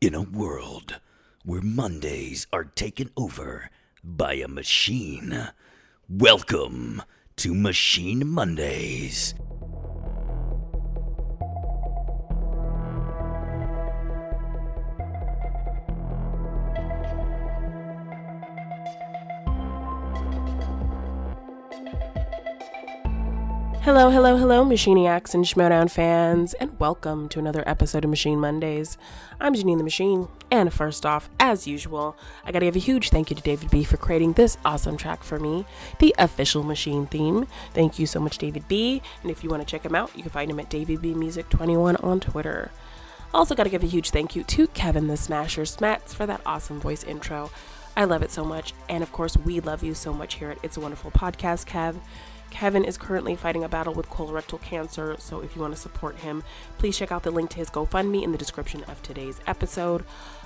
In a world where Mondays are taken over by a machine, welcome to Machine Mondays. Hello, hello, hello, Machiniacs and Schmoedown fans, and welcome to another episode of Machine Mondays. I'm Janine the Machine, and first off, as usual, I gotta give a huge thank you to David B for creating this awesome track for me, the official Machine theme. Thank you so much, David B. And if you want to check him out, you can find him at David B Music 21 on Twitter. Also, gotta give a huge thank you to Kevin the Smasher Smets for that awesome voice intro. I love it so much, and of course, we love you so much here at It's a Wonderful Podcast, Kev. Kevin is currently fighting a battle with colorectal cancer, so if you want to support him, please check out the link to his GoFundMe in the description of today's episode.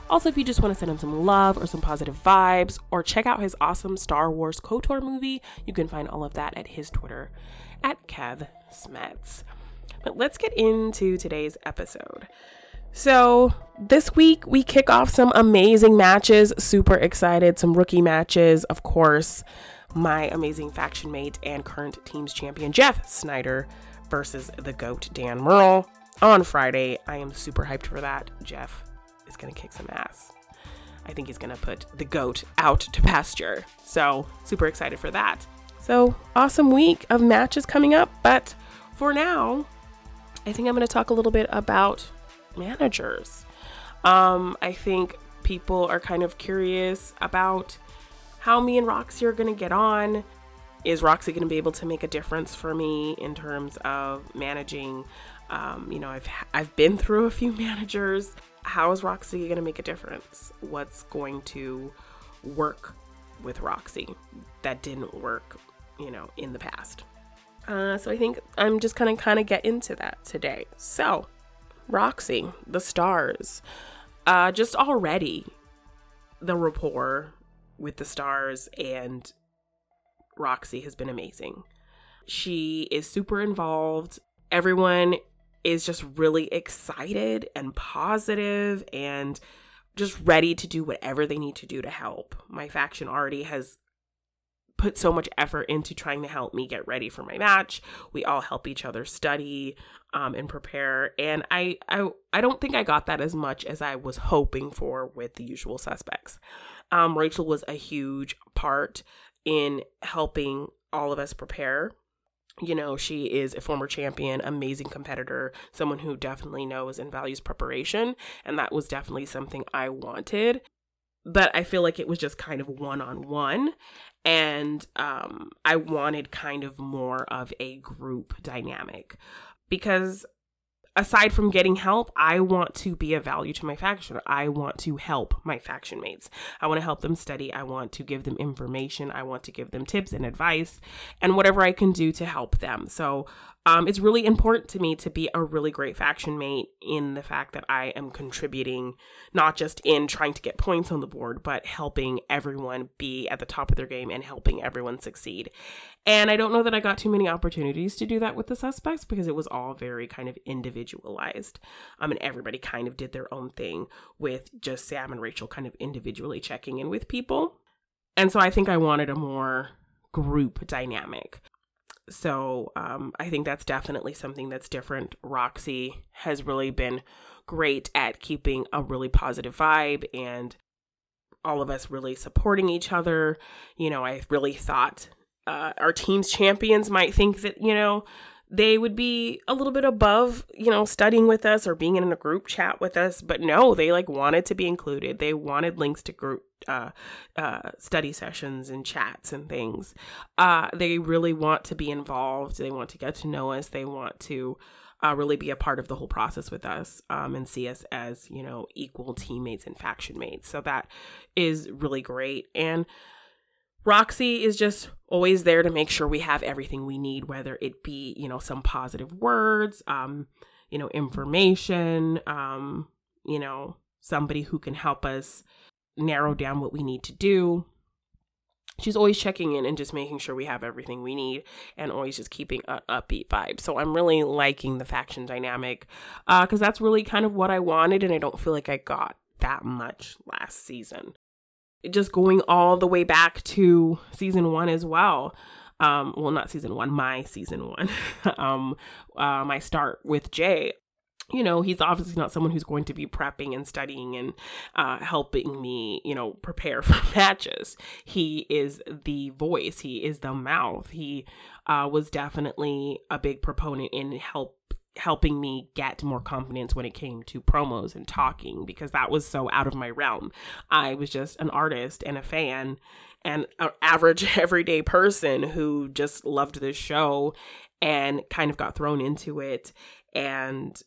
Also, if you just want to send him some love or some positive vibes, or check out his awesome Star Wars KOTOR movie, you can find all of that at his Twitter, at Kev Smets. But let's get into today's episode. So, this week we kick off some amazing matches. Super excited. Some rookie matches, of course my amazing faction mate and current team's champion Jeff Sneider, versus the GOAT Dan Murrell, on Friday. I am super hyped for that. Jeff is going to kick some ass. I think he's going to put the GOAT out to pasture. So, super excited for that. So, awesome week of matches coming up. But for now, I think I'm going to talk a little bit about managers. Um, I think people are kind of curious about how me and Roxy are going to get on. Is Roxy going to be able to make a difference for me in terms of managing? Um, you know, I've I've been through a few managers. How is Roxy going to make a difference? What's going to work with Roxy that didn't work, you know, in the past? Uh, so I think I'm just gonna kind of get into that today. So, Roxy, the stars, uh, just already the rapport with the stars and Roxy has been amazing. She is super involved. Everyone is just really excited and positive and just ready to do whatever they need to do to help. My faction already has put so much effort into trying to help me get ready for my match. We all help each other study um, and prepare, and I, I I don't think I got that as much as I was hoping for with the usual suspects. Um, Rachel was a huge part in helping all of us prepare. You know, she is a former champion, amazing competitor, someone who definitely knows and values preparation. And that was definitely something I wanted. But I feel like it was just kind of one on one. And um, I wanted kind of more of a group dynamic because aside from getting help, I want to be of value to my faction. I want to help my faction mates. I want to help them study. I want to give them information. I want to give them tips and advice and whatever I can do to help them. So um, it's really important to me to be a really great faction mate in the fact that I am contributing, not just in trying to get points on the board, but helping everyone be at the top of their game and helping everyone succeed. And I don't know that I got too many opportunities to do that with the suspects because it was all very kind of individualized. Um, and everybody kind of did their own thing with just Sam and Rachel kind of individually checking in with people. And so I think I wanted a more group dynamic. So um, I think that's definitely something that's different. Roxy has really been great at keeping a really positive vibe and all of us really supporting each other. You know, I really thought uh, our team's champions might think that, you know, they would be a little bit above, you know, studying with us or being in a group chat with us. But no, they like wanted to be included. They wanted links to group uh, uh, study sessions and chats and things. Uh, they really want to be involved. They want to get to know us. They want to uh, really be a part of the whole process with us um, and see us as, you know, equal teammates and faction mates. So that is really great. And Roxy is just always there to make sure we have everything we need, whether it be, you know, some positive words, um, you know, information, um, you know, somebody who can help us narrow down what we need to do. She's always checking in and just making sure we have everything we need and always just keeping an upbeat vibe. So I'm really liking the faction dynamic because uh, that's really kind of what I wanted and I don't feel like I got that much last season. Just going all the way back to season one as well. Um, well, not season one, my season one. um, uh, my start with Jay you know, he's obviously not someone who's going to be prepping and studying and uh, helping me, you know, prepare for matches. He is the voice, he is the mouth. He uh, was definitely a big proponent in help helping me get more confidence when it came to promos and talking because that was so out of my realm. I was just an artist and a fan and an average everyday person who just loved this show and kind of got thrown into it and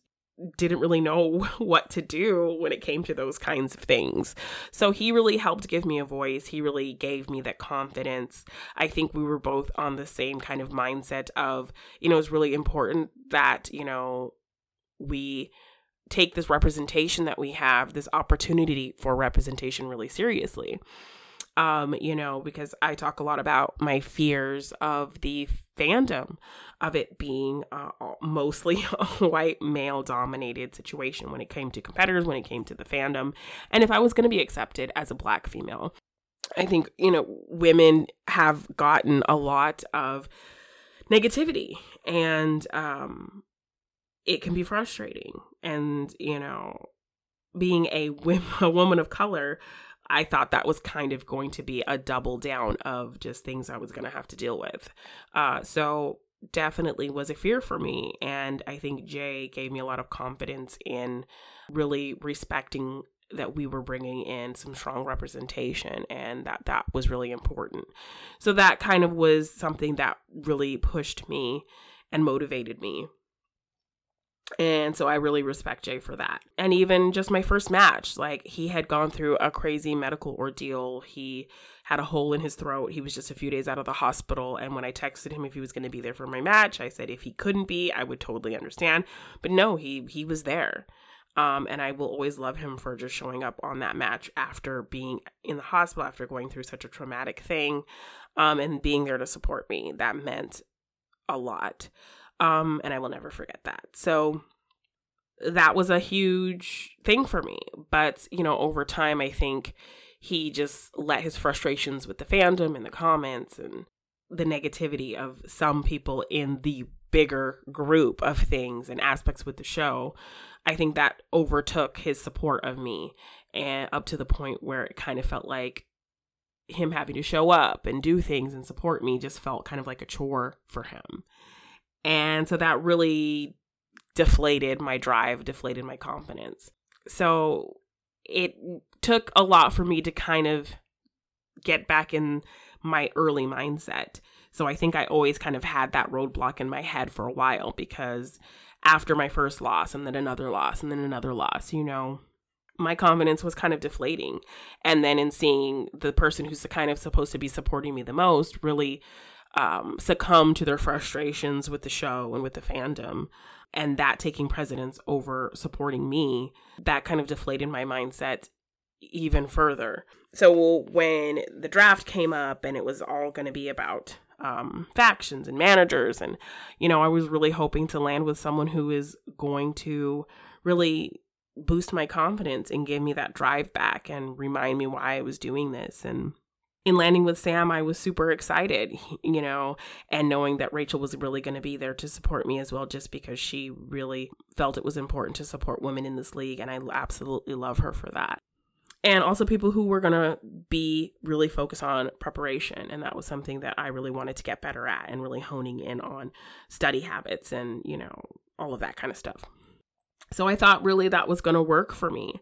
didn't really know what to do when it came to those kinds of things. So he really helped give me a voice. He really gave me that confidence. I think we were both on the same kind of mindset of, you know, it's really important that, you know, we take this representation that we have, this opportunity for representation really seriously um, you know, because I talk a lot about my fears of the fandom of it being uh, mostly a white male dominated situation when it came to competitors, when it came to the fandom, and if I was going to be accepted as a black female. I think, you know, women have gotten a lot of negativity and um, it can be frustrating. And, you know, being a, a woman of color, I thought that was kind of going to be a double down of just things I was going to have to deal with. Uh, so definitely was a fear for me. And I think Jay gave me a lot of confidence in really respecting that we were bringing in some strong representation and that that was really important. So that kind of was something that really pushed me and motivated me and so I really respect Jay for that. And even just my first match, like he had gone through a crazy medical ordeal. He had a hole in his throat. He was just a few days out of the hospital. And when I texted him if he was going to be there for my match, I said if he couldn't be, I would totally understand. But no, he he was there. Um, and I will always love him for just showing up on that match after being in the hospital, after going through such a traumatic thing, um, and being there to support me. That meant a lot. Um, and I will never forget that. So that was a huge thing for me. But, you know, over time, I think he just let his frustrations with the fandom and the comments and the negativity of some people in the bigger group of things and aspects with the show, I think that overtook his support of me and up to the point where it kind of felt like him having to show up and do things and support me just felt kind of like a chore for him. And so that really deflated my drive, deflated my confidence. So it took a lot for me to kind of get back in my early mindset. So I think I always kind of had that roadblock in my head for a while because after my first loss and then another loss and then another loss, you know, my confidence was kind of deflating. And then in seeing the person who's the kind of supposed to be supporting me the most really um, succumb to their frustrations with the show and with the fandom and that taking precedence over supporting me that kind of deflated my mindset even further. So when the draft came up and it was all going to be about um, factions and managers and you know i was really hoping to land with someone who is going to really boost my confidence and give me that drive back and remind me why i was doing this and in landing with Sam, I was super excited, you know, and knowing that Rachel was really going to be there to support me as well, just because she really felt it was important to support women in this league. And I absolutely love her for that. And also people who were going to be really focused on preparation. And that was something that I really wanted to get better at and really honing in on study habits and, you know, all of that kind of stuff. So I thought really that was going to work for me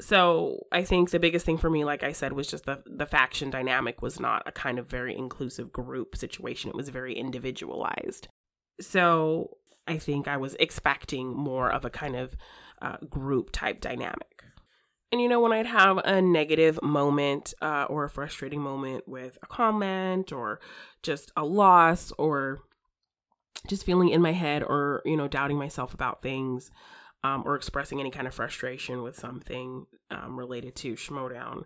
so I think the biggest thing for me, like I said, was just the the faction dynamic was not a kind of very inclusive group situation. It was very individualized. So I think I was expecting more of a kind of uh, group type dynamic. And you know, when I'd have a negative moment uh, or a frustrating moment with a comment or just a loss or just feeling in my head or, you know, doubting myself about things, um, or expressing any kind of frustration with something um, related to Schmoedown.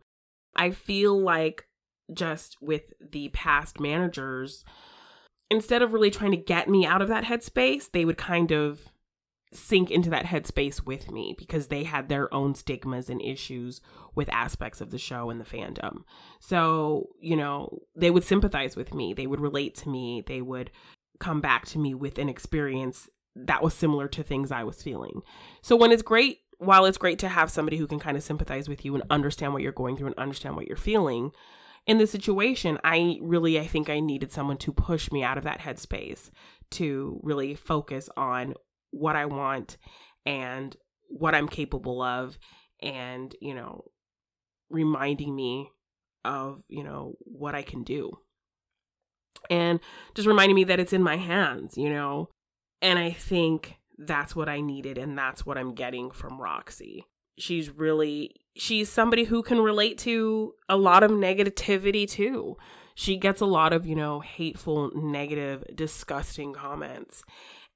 I feel like just with the past managers, instead of really trying to get me out of that headspace, they would kind of sink into that headspace with me because they had their own stigmas and issues with aspects of the show and the fandom. So, you know, they would sympathize with me, they would relate to me, they would come back to me with an experience that was similar to things I was feeling. So, when it's great, while it's great to have somebody who can kind of sympathize with you and understand what you're going through and understand what you're feeling, in this situation, I really I think I needed someone to push me out of that headspace to really focus on what I want and what I'm capable of and, you know, reminding me of, you know, what I can do. And just reminding me that it's in my hands, you know. And I think that's what I needed and that's what I'm getting from Roxy. She's really she's somebody who can relate to a lot of negativity too. She gets a lot of, you know, hateful, negative, disgusting comments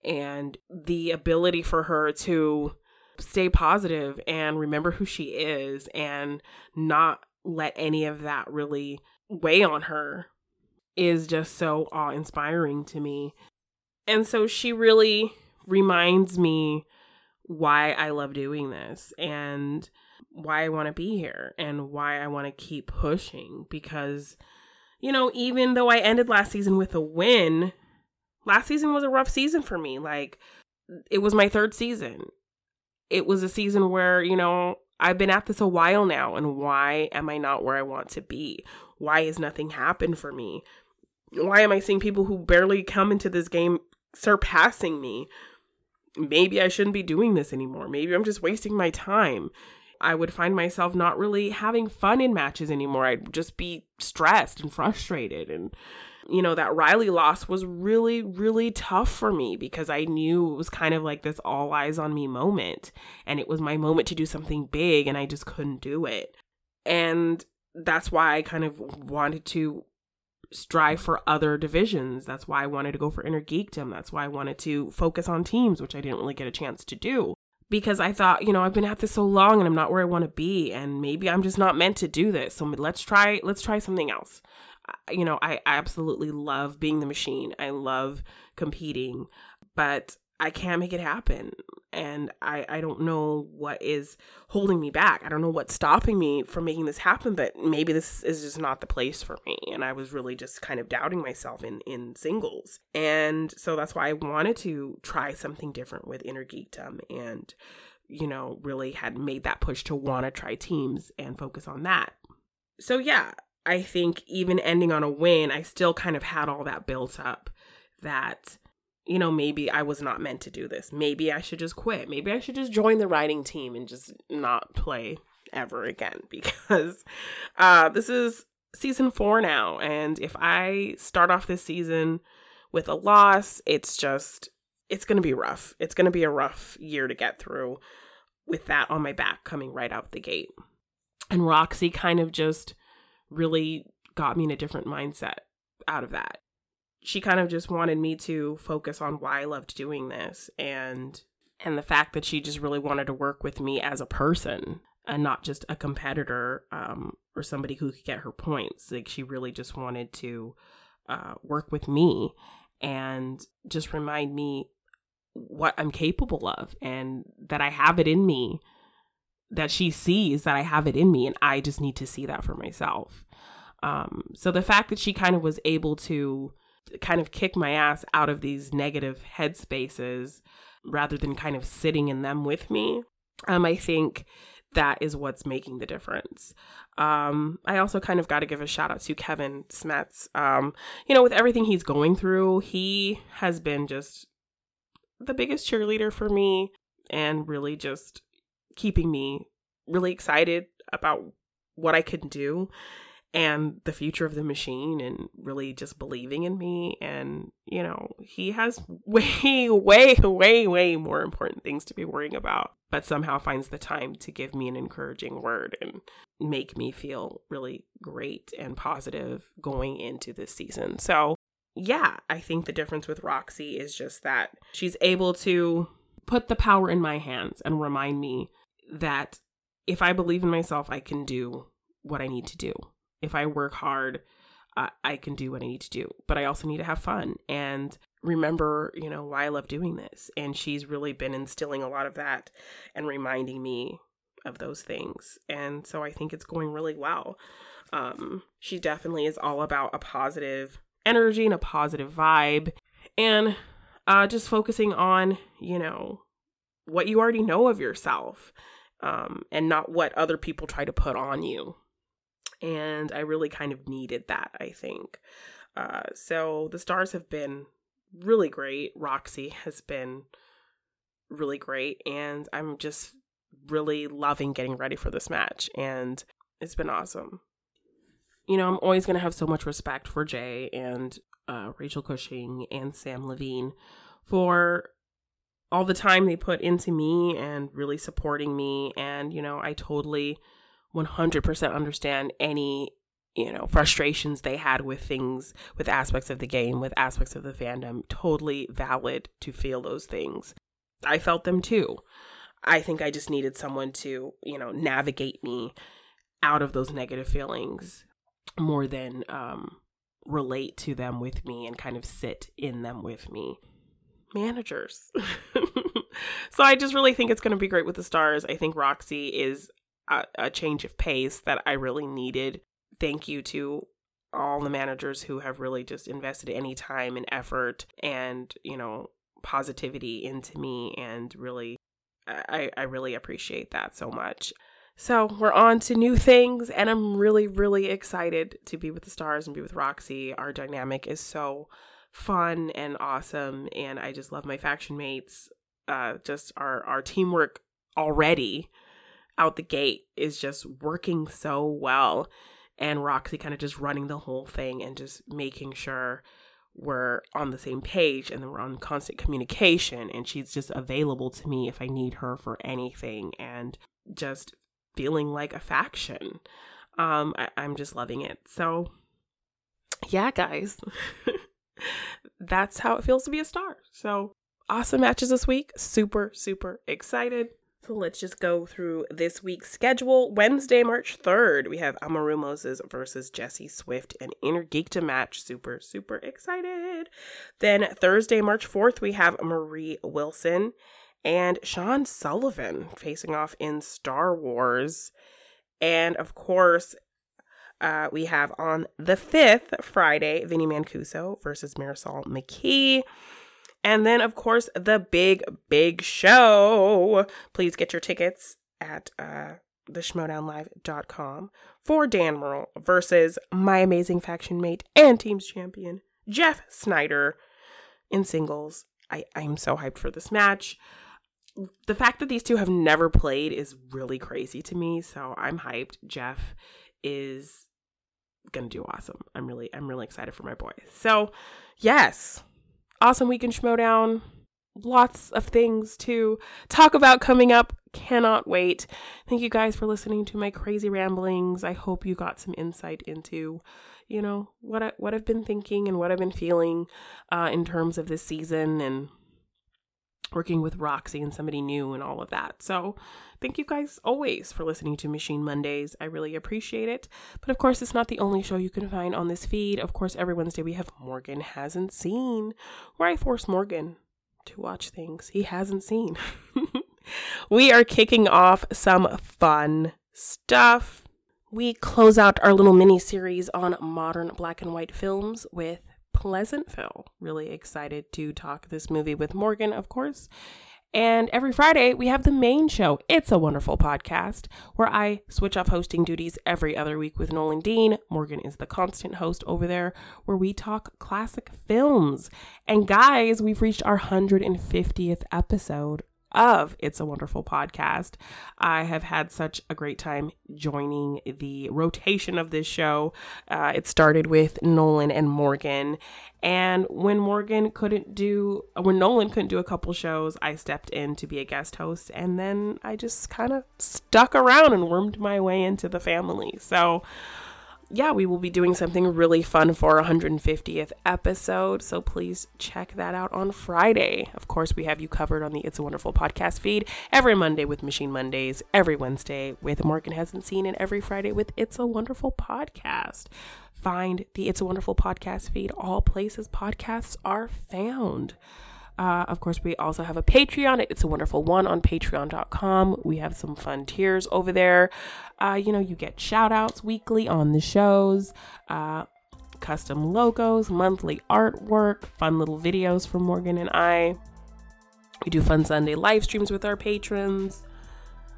and the ability for her to stay positive and remember who she is and not let any of that really weigh on her is just so awe inspiring to me. And so she really reminds me why I love doing this and why I want to be here and why I want to keep pushing because you know even though I ended last season with a win last season was a rough season for me. Like, it was my third season. It was a season where, you know, I've been at this a while now, and why am I not where I want to be? Why has nothing happened for me? Why am I seeing people who barely come into this game surpassing me? Maybe I shouldn't be doing this anymore. Maybe I'm just wasting my time. I would find myself not really having fun in matches anymore. I'd just be stressed and frustrated and you know, that Riley loss was really, really tough for me because I knew it was kind of like this all eyes on me moment. And it was my moment to do something big and I just couldn't do it. And that's why I kind of wanted to strive for other divisions. That's why I wanted to go for inner geekdom. That's why I wanted to focus on teams, which I didn't really get a chance to do. Because I thought, you know, I've been at this so long and I'm not where I want to be and maybe I'm just not meant to do this. So let's try let's try something else you know, I, I absolutely love being the machine. I love competing, but I can't make it happen. And I, I don't know what is holding me back. I don't know what's stopping me from making this happen, but maybe this is just not the place for me. And I was really just kind of doubting myself in, in singles. And so that's why I wanted to try something different with Inner Geekdom and, you know, really had made that push to want to try teams and focus on that. So yeah, I think even ending on a win, I still kind of had all that built up that, you know, maybe I was not meant to do this. Maybe I should just quit. Maybe I should just join the writing team and just not play ever again because uh, this is season four now. And if I start off this season with a loss, it's just, it's going to be rough. It's going to be a rough year to get through with that on my back coming right out the gate. And Roxy kind of just really got me in a different mindset out of that. She kind of just wanted me to focus on why I loved doing this and and the fact that she just really wanted to work with me as a person and not just a competitor um, or somebody who could get her points. Like she really just wanted to uh, work with me and just remind me what I'm capable of and that I have it in me that she sees that I have it in me and I just need to see that for myself. Um, so the fact that she kind of was able to kind of kick my ass out of these negative headspaces rather than kind of sitting in them with me, um, I think that is what's making the difference. Um, I also kind of got to give a shout out to Kevin Smets. Um, you know, with everything he's going through, he has been just the biggest cheerleader for me and really just keeping me really excited about what I can do and the future of the machine and really just believing in me and you know he has way way way way more important things to be worrying about but somehow finds the time to give me an encouraging word and make me feel really great and positive going into this season so yeah i think the difference with roxy is just that she's able to put the power in my hands and remind me that if I believe in myself, I can do what I need to do. If I work hard, uh, I can do what I need to do. But I also need to have fun and remember, you know, why I love doing this. And she's really been instilling a lot of that and reminding me of those things. And so I think it's going really well. Um, she definitely is all about a positive energy and a positive vibe. And uh, just focusing on, you know, what you already know of yourself um, and not what other people try to put on you. And I really kind of needed that, I think. Uh, so the stars have been really great. Roxy has been really great. And I'm just really loving getting ready for this match. And it's been awesome. You know, I'm always going to have so much respect for Jay and uh, Rachel Cushing and Sam Levine for all the time they put into me and really supporting me. And, you know, I totally 100% understand any, you know, frustrations they had with things, with aspects of the game, with aspects of the fandom. Totally valid to feel those things. I felt them too. I think I just needed someone to, you know, navigate me out of those negative feelings more than um, relate to them with me and kind of sit in them with me managers. so I just really think it's going to be great with the stars. I think Roxy is a, a, change of pace that I really needed. Thank you to all the managers who have really just invested any time and effort and, you know, positivity into me and really I, I really appreciate that so much. So we're on to new things, and I'm really, really excited to be with the stars and be with Roxy. Our dynamic is so fun and awesome and I just love my faction mates. Uh just our our teamwork already out the gate is just working so well and Roxy kind of just running the whole thing and just making sure we're on the same page and we're on constant communication and she's just available to me if I need her for anything and just feeling like a faction. Um I, I'm just loving it. So yeah, guys. that's how it feels to be a star. So awesome matches this week. Super, super excited. So let's just go through this week's schedule. Wednesday, March 3rd, we have Amaru Moses versus Jesse Swift, an Inner Geekdom match. Super, super excited. Then Thursday, March 4th, we have Marie Wilson and Sean Sullivan facing off in Star Wars. And of course, uh, we have on the 5th, Friday, Vinny Mancuso versus Marisol McKee. And then, of course, the big, big show. Please get your tickets at uh, theschmoedownlive.com for Dan Murrell versus my amazing faction mate and team's champion, Jeff Sneider, in singles. I, I'm so hyped for this match. The fact that these two have never played is really crazy to me, so I'm hyped. Jeff is gonna do awesome. I'm really I'm really excited for my boy. So yes, awesome weekend Schmoedown. Lots of things to talk about coming up. Cannot wait. Thank you guys for listening to my crazy ramblings. I hope you got some insight into, you know, what I what I've been thinking and what I've been feeling uh, in terms of this season and working with Roxy and somebody new and all of that. So, thank you guys always for listening to Machine Mondays. I really appreciate it. But of course, it's not the only show you can find on this feed. Of course, every Wednesday we have Morgan Hasn't Seen, where I force Morgan to watch things he hasn't seen. we are kicking off some fun stuff. We close out our little mini series on modern black and white films with Pleasantville. Really excited to talk this movie with Morgan, of course. And every Friday, we have the main show, It's a Wonderful Podcast, where I switch off hosting duties every other week with Nolan Dean. Morgan is the constant host over there, where we talk classic films. And guys, we've reached our 150th episode of It's a Wonderful Podcast. I have had such a great time joining the rotation of this show. Uh, it started with Nolan and Morgan. And when Morgan couldn't do, when Nolan couldn't do a couple shows, I stepped in to be a guest host. And then I just kind of stuck around and wormed my way into the family. So, yeah, we will be doing something really fun for our 150th episode. So please check that out on Friday. Of course, we have you covered on the It's a Wonderful podcast feed every Monday with Machine Mondays, every Wednesday with Morgan Hasn't Seen, and every Friday with It's a Wonderful podcast. Find the It's a Wonderful podcast feed all places podcasts are found. Uh, of course, we also have a Patreon. It's a wonderful one on patreon.com. We have some fun tiers over there. Uh, you know, you get shout outs weekly on the shows, uh, custom logos, monthly artwork, fun little videos from Morgan and I. We do fun Sunday live streams with our patrons.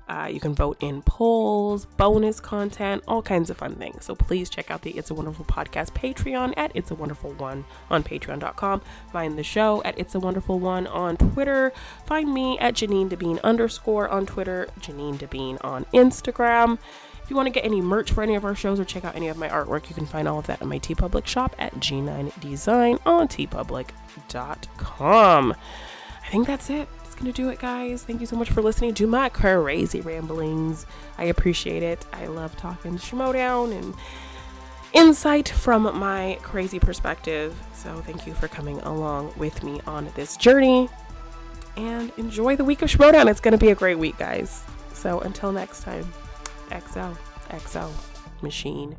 Uh, you can vote in polls, bonus content, all kinds of fun things. So please check out the It's a Wonderful Podcast Patreon at It's a Wonderful One on patreon.com. Find the show at It's a Wonderful One on Twitter. Find me at Janine Devine underscore on Twitter, Janine Devine on Instagram. If you want to get any merch for any of our shows or check out any of my artwork, you can find all of that in my TeePublic shop at G9 Design on teepublic.com. I think that's it gonna do it, guys. Thank you so much for listening to my crazy ramblings. I appreciate it. I love talking Schmoedown and insight from my crazy perspective. So thank you for coming along with me on this journey. And enjoy the week of Schmoedown. It's gonna be a great week, guys. So until next time, XO, XO, machine